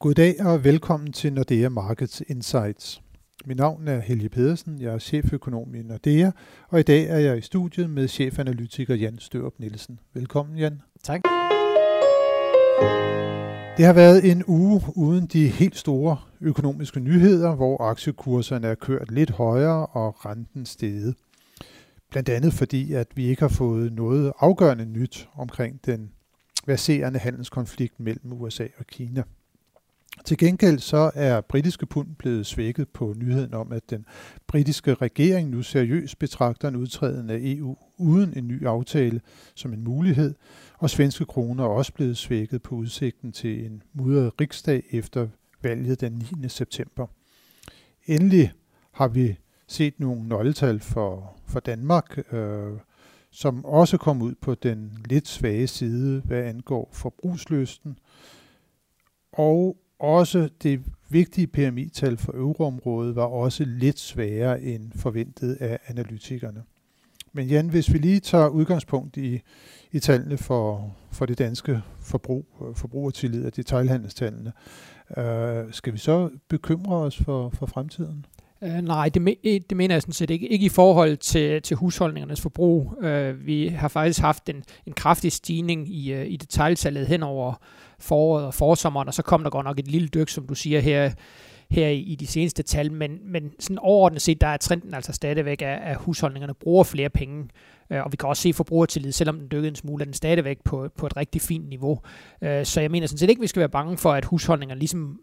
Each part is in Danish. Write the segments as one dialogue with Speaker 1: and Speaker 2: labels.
Speaker 1: Goddag og velkommen til Nordea Markets Insights. Mit navn er Helge Pedersen, jeg er cheføkonom i Nordea, og i dag er jeg i studiet med chefanalytiker Jan Størup Nielsen. Velkommen Jan.
Speaker 2: Tak.
Speaker 1: Det har været en uge uden de helt store økonomiske nyheder, hvor aktiekurserne er kørt lidt højere og renten steget. Blandt andet fordi, at vi ikke har fået noget afgørende nyt omkring den verserende handelskonflikt mellem USA og Kina. Til gengæld så er britiske pund blevet svækket på nyheden om, at den britiske regering nu seriøst betragter en udtræden af EU uden en ny aftale som en mulighed, og svenske kroner er også blevet svækket på udsigten til en mudret riksdag efter valget den 9. september. Endelig har vi set nogle nøgletal for, for Danmark, øh, som også kom ud på den lidt svage side, hvad angår forbrugsløsten. Og også det vigtige PMI-tal for euroområdet var også lidt sværere end forventet af analytikerne. Men Jan, hvis vi lige tager udgangspunkt i, i tallene for, for det danske forbrug, forbrugertillid og detaljhandelstallene, øh, skal vi så bekymre os for, for fremtiden?
Speaker 2: Øh, nej, det, me- det mener jeg sådan set ikke. Ikke i forhold til, til husholdningernes forbrug. Øh, vi har faktisk haft en, en kraftig stigning i, øh, i detaljtallet hen over foråret og forsommeren, og så kom der godt nok et lille dyk, som du siger her, her i, i de seneste tal, men, men sådan overordnet set, der er trenden altså stadigvæk, at, at husholdningerne bruger flere penge, øh, og vi kan også se forbrugertillid, selvom den dykkede en smule, er den stadigvæk på, på et rigtig fint niveau. Øh, så jeg mener sådan set ikke, at vi skal være bange for, at husholdningerne ligesom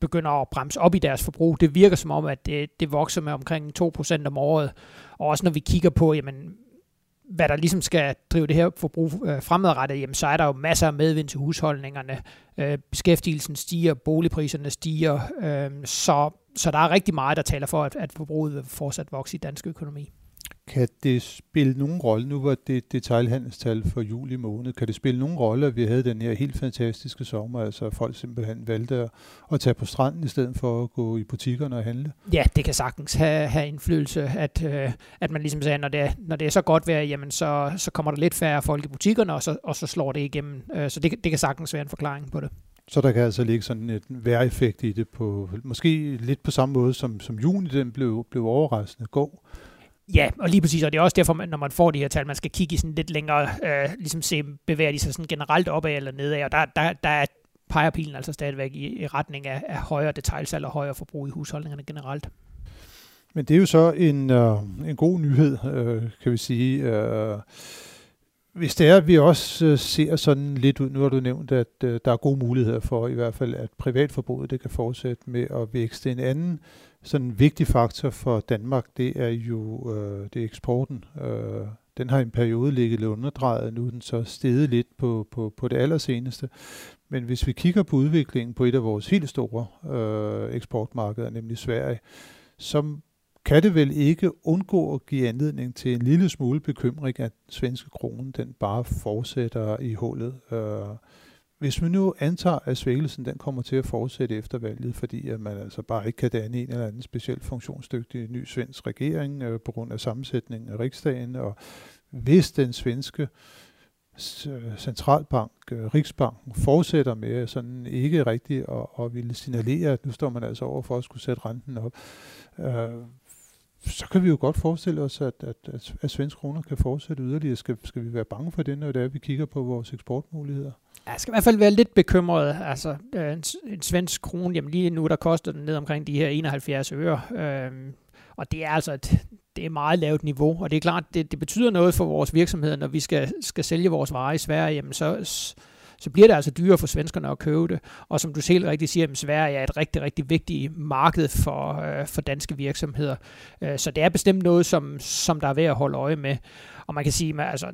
Speaker 2: begynder at bremse op i deres forbrug. Det virker som om, at det, det vokser med omkring 2% om året. Og også når vi kigger på, jamen, hvad der ligesom skal drive det her forbrug øh, fremadrettet, jamen, så er der jo masser af medvind til husholdningerne. Øh, beskæftigelsen stiger, boligpriserne stiger, øh, så, så der er rigtig meget, der taler for, at, at forbruget vil fortsat vokse i dansk økonomi.
Speaker 1: Kan det spille nogen rolle, nu var det detaljhandelstal for juli måned, kan det spille nogen rolle, at vi havde den her helt fantastiske sommer, altså at folk simpelthen valgte at, at tage på stranden i stedet for at gå i butikkerne og handle?
Speaker 2: Ja, det kan sagtens have, have indflydelse, at, øh, at man ligesom sagde, når det, er, når det er så godt vejr, jamen så, så kommer der lidt færre folk i butikkerne, og så, og så slår det igennem. Øh, så det, det kan sagtens være en forklaring på det.
Speaker 1: Så der kan altså ligge sådan et vejreffekt i det på, måske lidt på samme måde som, som juni den blev, blev overraskende god.
Speaker 2: Ja, og lige præcis, og det er også derfor, når man får de her tal, man skal kigge i sådan lidt længere, øh, ligesom se, bevæger de sig sådan generelt opad eller nedad, og der, der, der peger pilen altså stadigvæk i, i retning af, af højere detaljsalg og højere forbrug i husholdningerne generelt.
Speaker 1: Men det er jo så en, øh, en god nyhed, øh, kan vi sige. Øh, hvis det er, at vi også øh, ser sådan lidt ud, nu har du nævnt, at øh, der er gode muligheder for i hvert fald, at privatforbruget det kan fortsætte med at vækste. En anden sådan en vigtig faktor for Danmark, det er jo øh, det er eksporten. Øh, den har i en periode ligget lidt underdrejet, nu er den så steget lidt på, på, på det allerseneste. Men hvis vi kigger på udviklingen på et af vores helt store øh, eksportmarkeder, nemlig Sverige, så kan det vel ikke undgå at give anledning til en lille smule bekymring, at svenske kronen den bare fortsætter i hullet. Øh, hvis vi nu antager, at svækkelsen den kommer til at fortsætte efter valget, fordi at man altså bare ikke kan danne en eller anden specielt funktionsdygtig ny svensk regering øh, på grund af sammensætningen af riksdagen, og hvis den svenske centralbank, øh, Riksbanken, fortsætter med sådan ikke rigtigt at, at ville signalere, at nu står man altså over for at skulle sætte renten op, øh, så kan vi jo godt forestille os, at, at, at, at svensk kroner kan fortsætte yderligere. Skal, skal vi være bange for det, når det er, at vi kigger på vores eksportmuligheder?
Speaker 2: Jeg skal i hvert fald være lidt bekymret. Altså, øh, en, en svensk krone, jamen lige nu, der koster den ned omkring de her 71 øre. Øhm, og det er altså et, det er meget lavt niveau, og det er klart, det, det betyder noget for vores virksomheder, når vi skal, skal sælge vores varer i Sverige, jamen så, så bliver det altså dyrere for svenskerne at købe det. Og som du selv rigtig siger, jamen Sverige er et rigtig, rigtig vigtigt marked for, øh, for danske virksomheder. Øh, så det er bestemt noget, som, som der er ved at holde øje med. Og man kan sige, at altså,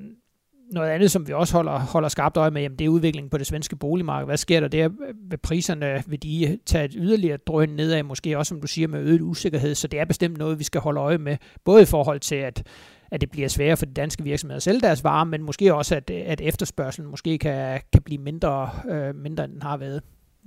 Speaker 2: noget andet, som vi også holder, holder skarpt øje med, jamen, det er udviklingen på det svenske boligmarked. Hvad sker der der Vil priserne? Vil de tage et yderligere drøn nedad, måske også, som du siger, med øget usikkerhed? Så det er bestemt noget, vi skal holde øje med, både i forhold til, at, at det bliver sværere for de danske virksomheder at sælge deres varer, men måske også, at, at efterspørgselen måske kan, kan blive mindre, øh, mindre, end den har været.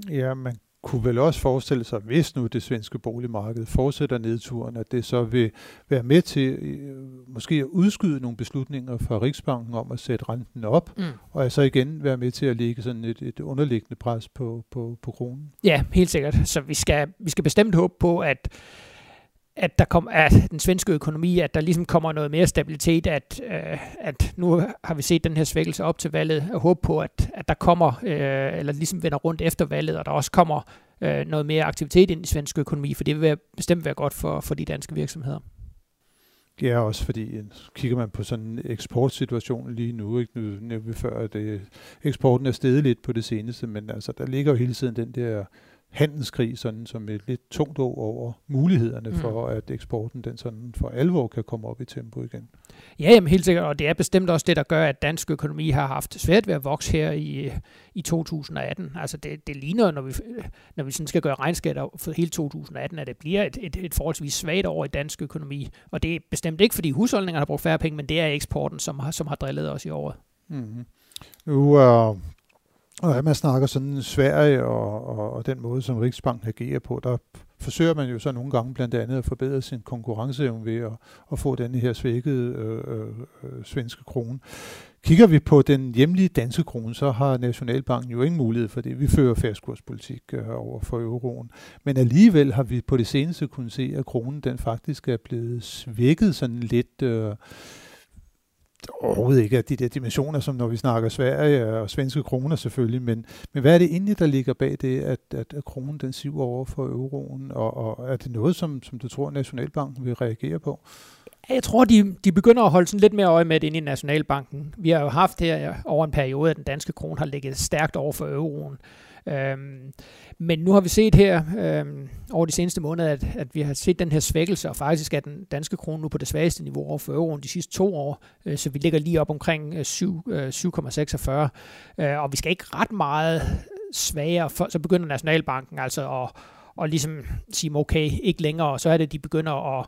Speaker 1: Ja, man kunne vel også forestille sig, hvis nu det svenske boligmarked fortsætter nedturen, at det så vil være med til øh, måske at udskyde nogle beslutninger fra Riksbanken om at sætte renten op, mm. og altså igen være med til at lægge sådan et, et underliggende pres på, på, på kronen.
Speaker 2: Ja, helt sikkert. Så vi skal, vi skal bestemt håbe på, at at der kom, at den svenske økonomi, at der ligesom kommer noget mere stabilitet, at, øh, at nu har vi set den her svækkelse op til valget, og håbe på, at, at der kommer, øh, eller ligesom vender rundt efter valget, og der også kommer øh, noget mere aktivitet ind i svensk økonomi, for det vil være, bestemt være godt for, for de danske virksomheder.
Speaker 1: Ja, også fordi øh, kigger man på sådan en eksportsituation lige nu, ikke? nu nævnte vi før, at øh, eksporten er steget lidt på det seneste, men altså der ligger jo hele tiden den der handelskrig sådan som et lidt tungt år over mulighederne mm. for, at eksporten den sådan for alvor kan komme op i tempo igen.
Speaker 2: Ja, jamen helt sikkert, og det er bestemt også det, der gør, at dansk økonomi har haft svært ved at vokse her i, i 2018. Altså det, det ligner, når vi, når vi sådan skal gøre regnskaber for hele 2018, at det bliver et, et, et forholdsvis svagt år i dansk økonomi. Og det er bestemt ikke, fordi husholdningerne har brugt færre penge, men det er eksporten, som har, som har drillet os i året.
Speaker 1: Mm-hmm. Nu er og at man snakker sådan Sverige og, og, og den måde, som Riksbanken agerer på, der forsøger man jo så nogle gange blandt andet at forbedre sin konkurrenceevne ved at, at få den her svækkede øh, øh, øh svenske krone. Kigger vi på den hjemlige danske krone, så har Nationalbanken jo ingen mulighed for det. Vi fører færdskurspolitik øh, over for euroen. Men alligevel har vi på det seneste kunnet se, at kronen den faktisk er blevet svækket sådan lidt... Øh, overhovedet ikke af de der dimensioner, som når vi snakker Sverige og svenske kroner selvfølgelig, men, men hvad er det egentlig, der ligger bag det, at, at, at kronen den siver over for euroen, og, og er det noget, som, som du tror, Nationalbanken vil reagere på?
Speaker 2: Jeg tror, de, de begynder at holde sådan lidt mere øje med det inde i Nationalbanken. Vi har jo haft her over en periode, at den danske krone har ligget stærkt over for euroen. Øhm, men nu har vi set her øhm, over de seneste måneder, at, at vi har set den her svækkelse, og faktisk er den danske krone nu på det svageste niveau over for euroen de sidste to år, øh, så vi ligger lige op omkring 7, øh, 7,46, øh, øh, og vi skal ikke ret meget svagere, for, så begynder Nationalbanken altså at, og ligesom sige, okay, ikke længere, og så er det, de begynder at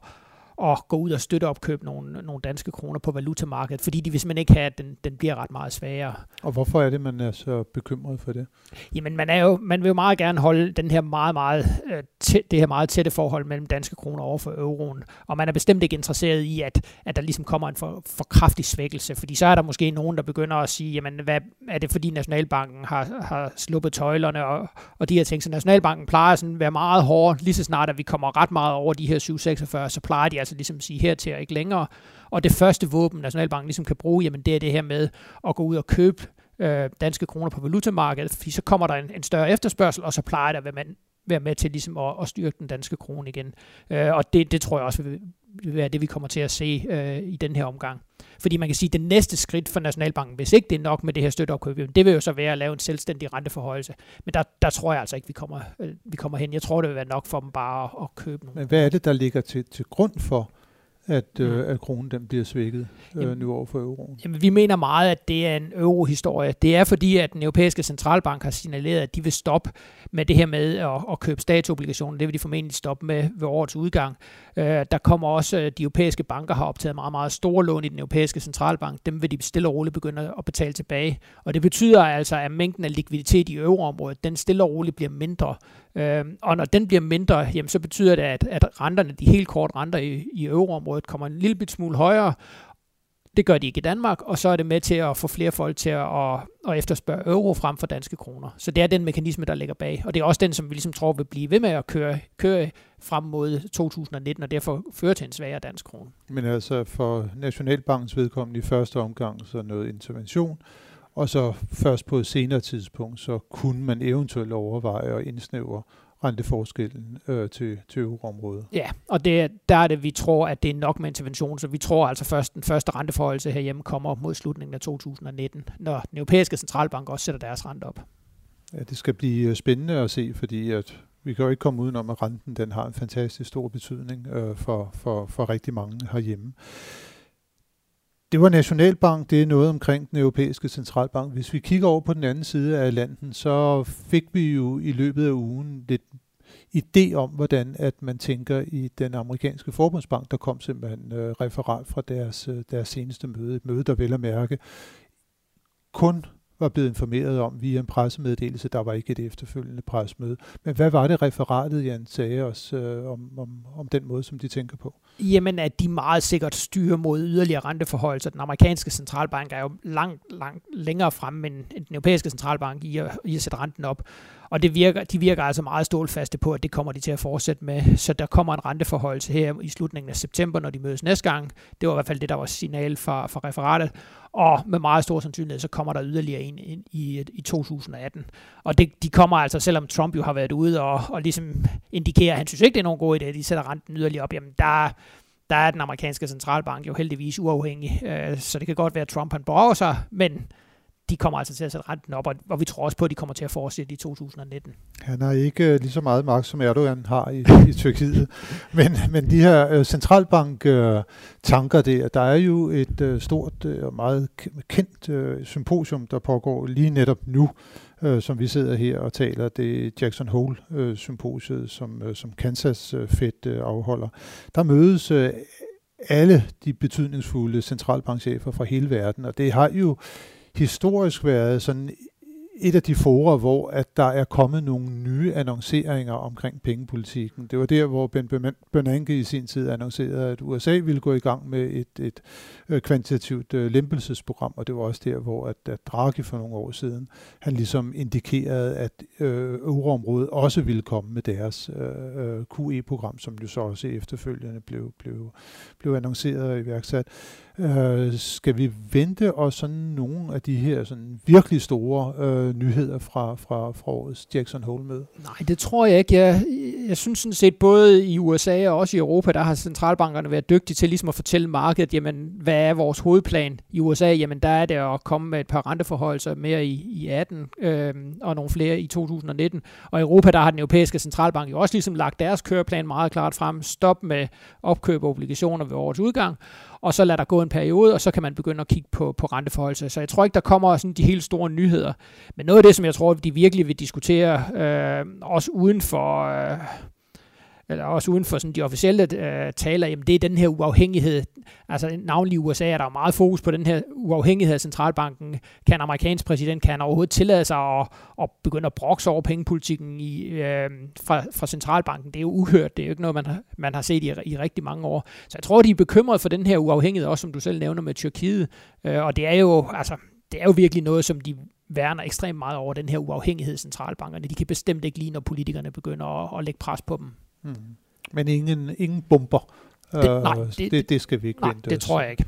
Speaker 2: at gå ud og støtte opkøb nogle, nogle danske kroner på valutamarkedet, fordi de vil simpelthen ikke have, at den, den bliver ret meget svagere.
Speaker 1: Og hvorfor er det, man er så bekymret for det?
Speaker 2: Jamen, man, er jo, man vil jo meget gerne holde den her meget, meget, øh, tæt, det her meget tætte forhold mellem danske kroner over for euroen, og man er bestemt ikke interesseret i, at, at der ligesom kommer en for, for kraftig svækkelse, fordi så er der måske nogen, der begynder at sige, jamen, hvad, er det fordi Nationalbanken har, har sluppet tøjlerne og, og de her ting, så Nationalbanken plejer sådan at være meget hård, lige så snart at vi kommer ret meget over de her 746, så plejer de altså ligesom sige her til og ikke længere. Og det første våben, Nationalbanken ligesom kan bruge, jamen det er det her med at gå ud og købe øh, danske kroner på valutamarkedet, fordi så kommer der en, en større efterspørgsel, og så plejer der at være, man, være med til ligesom at, at styrke den danske krone igen. Øh, og det, det tror jeg også vil, vil være det, vi kommer til at se øh, i den her omgang. Fordi man kan sige, at det næste skridt for Nationalbanken, hvis ikke det er nok med det her støtteopkøb, det vil jo så være at lave en selvstændig renteforhøjelse. Men der, der tror jeg altså ikke, vi kommer, øh, vi kommer hen. Jeg tror, det vil være nok for dem bare at, at købe nogle.
Speaker 1: Men hvad er det, der ligger til, til grund for, at, øh, mm. at kronen den bliver svækket øh, jamen, nu over for euroen?
Speaker 2: Jamen, vi mener meget, at det er en eurohistorie. Det er fordi, at den europæiske centralbank har signaleret, at de vil stoppe med det her med at, at købe statsobligationer. Det vil de formentlig stoppe med ved årets udgang. Øh, der kommer også, øh, de europæiske banker har optaget meget, meget store lån i den europæiske centralbank. Dem vil de stille og roligt begynde at betale tilbage. Og det betyder altså, at mængden af likviditet i euroområdet, den stille og roligt bliver mindre. Øh, og når den bliver mindre, jamen, så betyder det, at, at renterne, de helt kort renter i, i euroområdet, kommer en lille smule højere, det gør de ikke i Danmark, og så er det med til at få flere folk til at, at efterspørge euro frem for danske kroner. Så det er den mekanisme, der ligger bag, og det er også den, som vi ligesom tror vil blive ved med at køre, køre frem mod 2019, og derfor føre til en svagere dansk krone.
Speaker 1: Men altså for Nationalbankens vedkommende i første omgang så noget intervention, og så først på et senere tidspunkt, så kunne man eventuelt overveje at indsnævre renteforskellen øh, til, til euroområdet.
Speaker 2: Ja, og det, der er det, vi tror, at det er nok med intervention, så vi tror altså først, den første renteforholdelse herhjemme kommer mod slutningen af 2019, når den europæiske centralbank også sætter deres rente op.
Speaker 1: Ja, det skal blive øh, spændende at se, fordi at vi kan jo ikke komme udenom, at renten den har en fantastisk stor betydning øh, for, for, for rigtig mange herhjemme. Det var Nationalbank, det er noget omkring den europæiske centralbank. Hvis vi kigger over på den anden side af landen, så fik vi jo i løbet af ugen lidt idé om, hvordan at man tænker i den amerikanske forbundsbank. Der kom simpelthen øh, referat fra deres, øh, deres seneste møde, et møde, der vel at mærke kun var blevet informeret om via en pressemeddelelse. Der var ikke et efterfølgende pressemøde. Men hvad var det referatet, Jan, sagde os øh, om, om, om den måde, som de tænker på?
Speaker 2: Jamen, at de meget sikkert styrer mod yderligere renteforhold, så den amerikanske centralbank er jo langt, langt længere fremme end den europæiske centralbank i at, i at sætte renten op. Og det virker, de virker altså meget stålfaste på, at det kommer de til at fortsætte med. Så der kommer en renteforhold her i slutningen af september, når de mødes næste gang. Det var i hvert fald det, der var signal fra, fra referatet. Og med meget stor sandsynlighed, så kommer der yderligere en ind i, i 2018. Og det, de kommer altså, selvom Trump jo har været ude og, og ligesom indikerer, at han synes ikke, det er nogen god idé, at de sætter renten yderligere op, jamen der, der er den amerikanske centralbank jo heldigvis uafhængig. Øh, så det kan godt være, at Trump han borger sig, men de kommer altså til at sætte renten op, og, og vi tror også på, at de kommer til at fortsætte i 2019.
Speaker 1: Han har ikke lige så meget magt, som Erdogan har i, i Tyrkiet. Men, men de her uh, centralbank-tanker uh, der, der er jo et uh, stort og uh, meget kendt uh, symposium, der pågår lige netop nu, uh, som vi sidder her og taler. Det er Jackson Hole-symposiet, uh, som, uh, som Kansas uh, Fed uh, afholder. Der mødes uh, alle de betydningsfulde centralbankchefer fra hele verden, og det har jo historisk været sådan et af de forer, hvor at der er kommet nogle nye annonceringer omkring pengepolitikken. Det var der, hvor Ben Bernanke i sin tid annoncerede, at USA ville gå i gang med et, et øh, kvantitativt øh, lempelsesprogram, og det var også der, hvor at, at Draghi for nogle år siden, han ligesom indikerede, at øh, euroområdet også ville komme med deres øh, øh QE-program, som jo så også efterfølgende blev, blev, blev annonceret og iværksat. Øh, skal vi vente os sådan nogle af de her sådan virkelig store øh, nyheder fra, fra, fra årets Jackson Hole-møde?
Speaker 2: Nej, det tror jeg ikke. Jeg, jeg synes sådan set, både i USA og også i Europa, der har centralbankerne været dygtige til ligesom at fortælle markedet, jamen, hvad er vores hovedplan? I USA, jamen, der er det at komme med et par renteforholdelser mere i, i 18 øh, og nogle flere i 2019. Og i Europa, der har den europæiske centralbank jo også ligesom lagt deres køreplan meget klart frem. Stop med opkøb af obligationer ved årets udgang og så lader der gå en periode, og så kan man begynde at kigge på, på renteforhold. Så jeg tror ikke, der kommer sådan de helt store nyheder. Men noget af det, som jeg tror, de virkelig vil diskutere, øh, også uden for... Øh, eller også uden for sådan de officielle øh, taler, jamen det er den her uafhængighed. Altså navnlig i USA er der meget fokus på den her uafhængighed af centralbanken. Kan en amerikansk præsident, kan han overhovedet tillade sig at, at begynde at brokse over pengepolitikken i, øh, fra, fra centralbanken? Det er jo uhørt, det er jo ikke noget, man har, man har set i, i rigtig mange år. Så jeg tror, de er bekymrede for den her uafhængighed, også som du selv nævner med Tyrkiet. Øh, og det er jo, altså, det er jo virkelig noget, som de værner ekstremt meget over den her uafhængighed centralbankerne. De kan bestemt ikke lide, når politikerne begynder at, at lægge pres på dem.
Speaker 1: Mm. Men ingen, ingen bomber.
Speaker 2: Det, nej, øh,
Speaker 1: det, det, det skal vi ikke
Speaker 2: nej,
Speaker 1: vente
Speaker 2: det tror jeg ikke.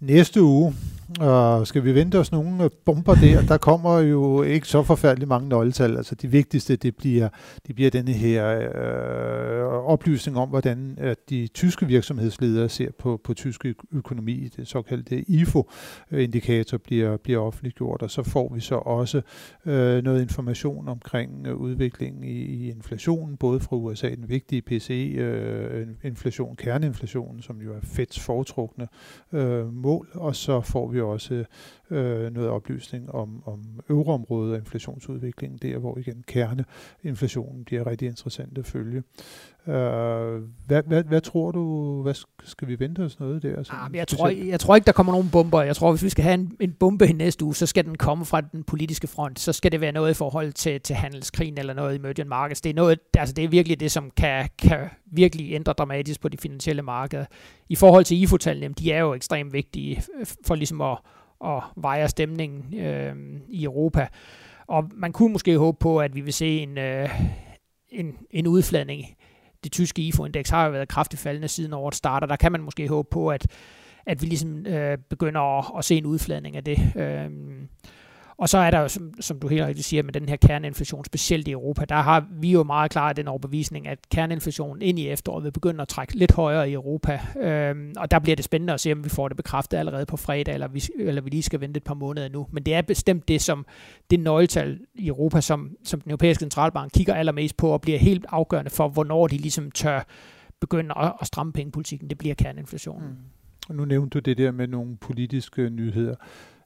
Speaker 1: Næste uge, og skal vi vente os nogle øh, bomber der, der kommer jo ikke så forfærdeligt mange nøgletal. Altså de vigtigste, det bliver, det bliver denne her øh, oplysning om, hvordan at de tyske virksomhedsledere ser på, på tysk økonomi. Det såkaldte IFO-indikator bliver, bliver offentliggjort, og så får vi så også øh, noget information omkring øh, udviklingen i, i inflationen, både fra USA, den vigtige PCE-inflation, øh, kerneinflationen, som jo er Feds foretrukne øh, mål, og så får vi også øh, øh, noget oplysning om, om euroområdet og inflationsudviklingen, der hvor igen kerneinflationen bliver rigtig interessant at følge. Øh, hvad, hvad, hvad tror du, hvad skal vi vente os noget der?
Speaker 2: Sådan, ah, jeg, tror, jeg, jeg tror ikke, der kommer nogen bomber. Jeg tror, hvis vi skal have en, en bombe i næste uge, så skal den komme fra den politiske front. Så skal det være noget i forhold til, til handelskrigen eller noget i emerging markets. Det er, noget, altså det er virkelig det, som kan, kan virkelig ændre dramatisk på de finansielle markeder. I forhold til IFO-tallene, de er jo ekstremt vigtige for ligesom at, og vejer stemningen øh, i Europa. Og man kunne måske håbe på, at vi vil se en, øh, en, en udfladning det tyske IFO-indeks har jo været kraftigt faldende siden året starter. Der kan man måske håbe på, at, at vi ligesom øh, begynder at, at se en udfladning af det. Øh, og så er der jo, som, som du helt rigtigt siger, med den her kerneinflation, specielt i Europa, der har vi jo meget klart den overbevisning, at kerneinflationen ind i efteråret vil begynde at trække lidt højere i Europa. Øhm, og der bliver det spændende at se, om vi får det bekræftet allerede på fredag, eller vi, eller vi lige skal vente et par måneder nu. Men det er bestemt det, som det nøgletal i Europa, som, som den europæiske centralbank kigger allermest på, og bliver helt afgørende for, hvornår de ligesom tør begynde at, at stramme pengepolitikken. Det bliver kerneinflationen.
Speaker 1: Mm. Nu nævnte du det der med nogle politiske nyheder.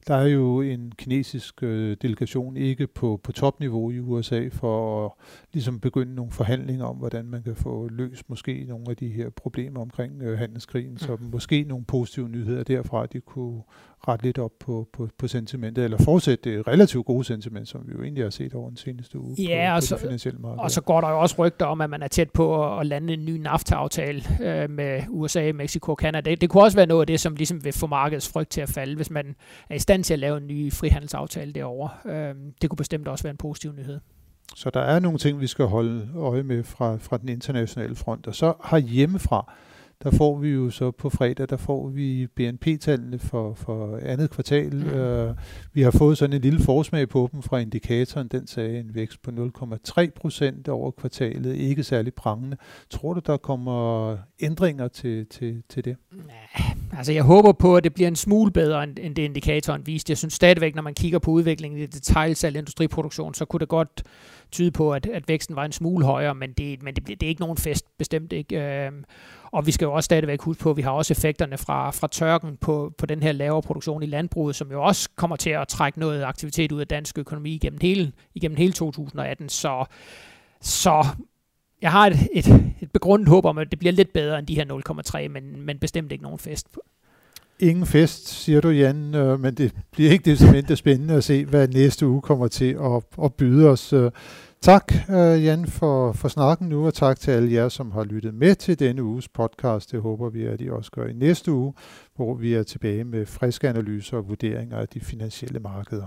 Speaker 1: Der er jo en kinesisk øh, delegation ikke på, på topniveau i USA for at ligesom begynde nogle forhandlinger om, hvordan man kan få løst måske nogle af de her problemer omkring øh, handelskrigen. Mm. Så måske nogle positive nyheder derfra, de kunne ret lidt op på, på, på sentimentet, eller fortsætte det relativt gode sentiment, som vi jo egentlig har set over den seneste uge
Speaker 2: ja,
Speaker 1: på,
Speaker 2: og
Speaker 1: på
Speaker 2: så,
Speaker 1: det finansielle marked.
Speaker 2: Og så går der jo også rygter om, at man er tæt på at lande en ny NAFTA-aftale øh, med USA, Mexico og Canada. Det, det kunne også være noget af det, som ligesom vil få markedets frygt til at falde, hvis man er i stand til at lave en ny frihandelsaftale derovre. Øh, det kunne bestemt også være en positiv nyhed.
Speaker 1: Så der er nogle ting, vi skal holde øje med fra, fra den internationale front. Og så har hjemmefra, der får vi jo så på fredag, der får vi BNP-tallene for, for andet kvartal. Mm. Uh, vi har fået sådan en lille forsmag på dem fra indikatoren. Den sagde en vækst på 0,3 procent over kvartalet. Ikke særlig prangende. Tror du, der kommer ændringer til, til, til det?
Speaker 2: Ja, altså jeg håber på, at det bliver en smule bedre, end, end det indikatoren viste. Jeg synes stadigvæk, når man kigger på udviklingen i detaljsalg industriproduktion, så kunne det godt tyde på, at, at væksten var en smule højere, men det, men det, det er ikke nogen fest, bestemt ikke. Øh, og vi skal jo også stadigvæk huske på, at vi har også effekterne fra, fra tørken på, på den her lavere produktion i landbruget, som jo også kommer til at trække noget aktivitet ud af dansk økonomi igennem hele, igennem hele 2018. Så, så jeg har et, et, et begrundet håb om, at det bliver lidt bedre end de her 0,3, men, men bestemt ikke nogen fest.
Speaker 1: Ingen fest, siger du, Jan, øh, men det bliver ikke det som endte spændende at se, hvad næste uge kommer til at, at byde os. Øh, Tak, uh, Jan, for, for snakken nu, og tak til alle jer, som har lyttet med til denne uges podcast. Det håber vi, at I også gør i næste uge, hvor vi er tilbage med friske analyser og vurderinger af de finansielle markeder.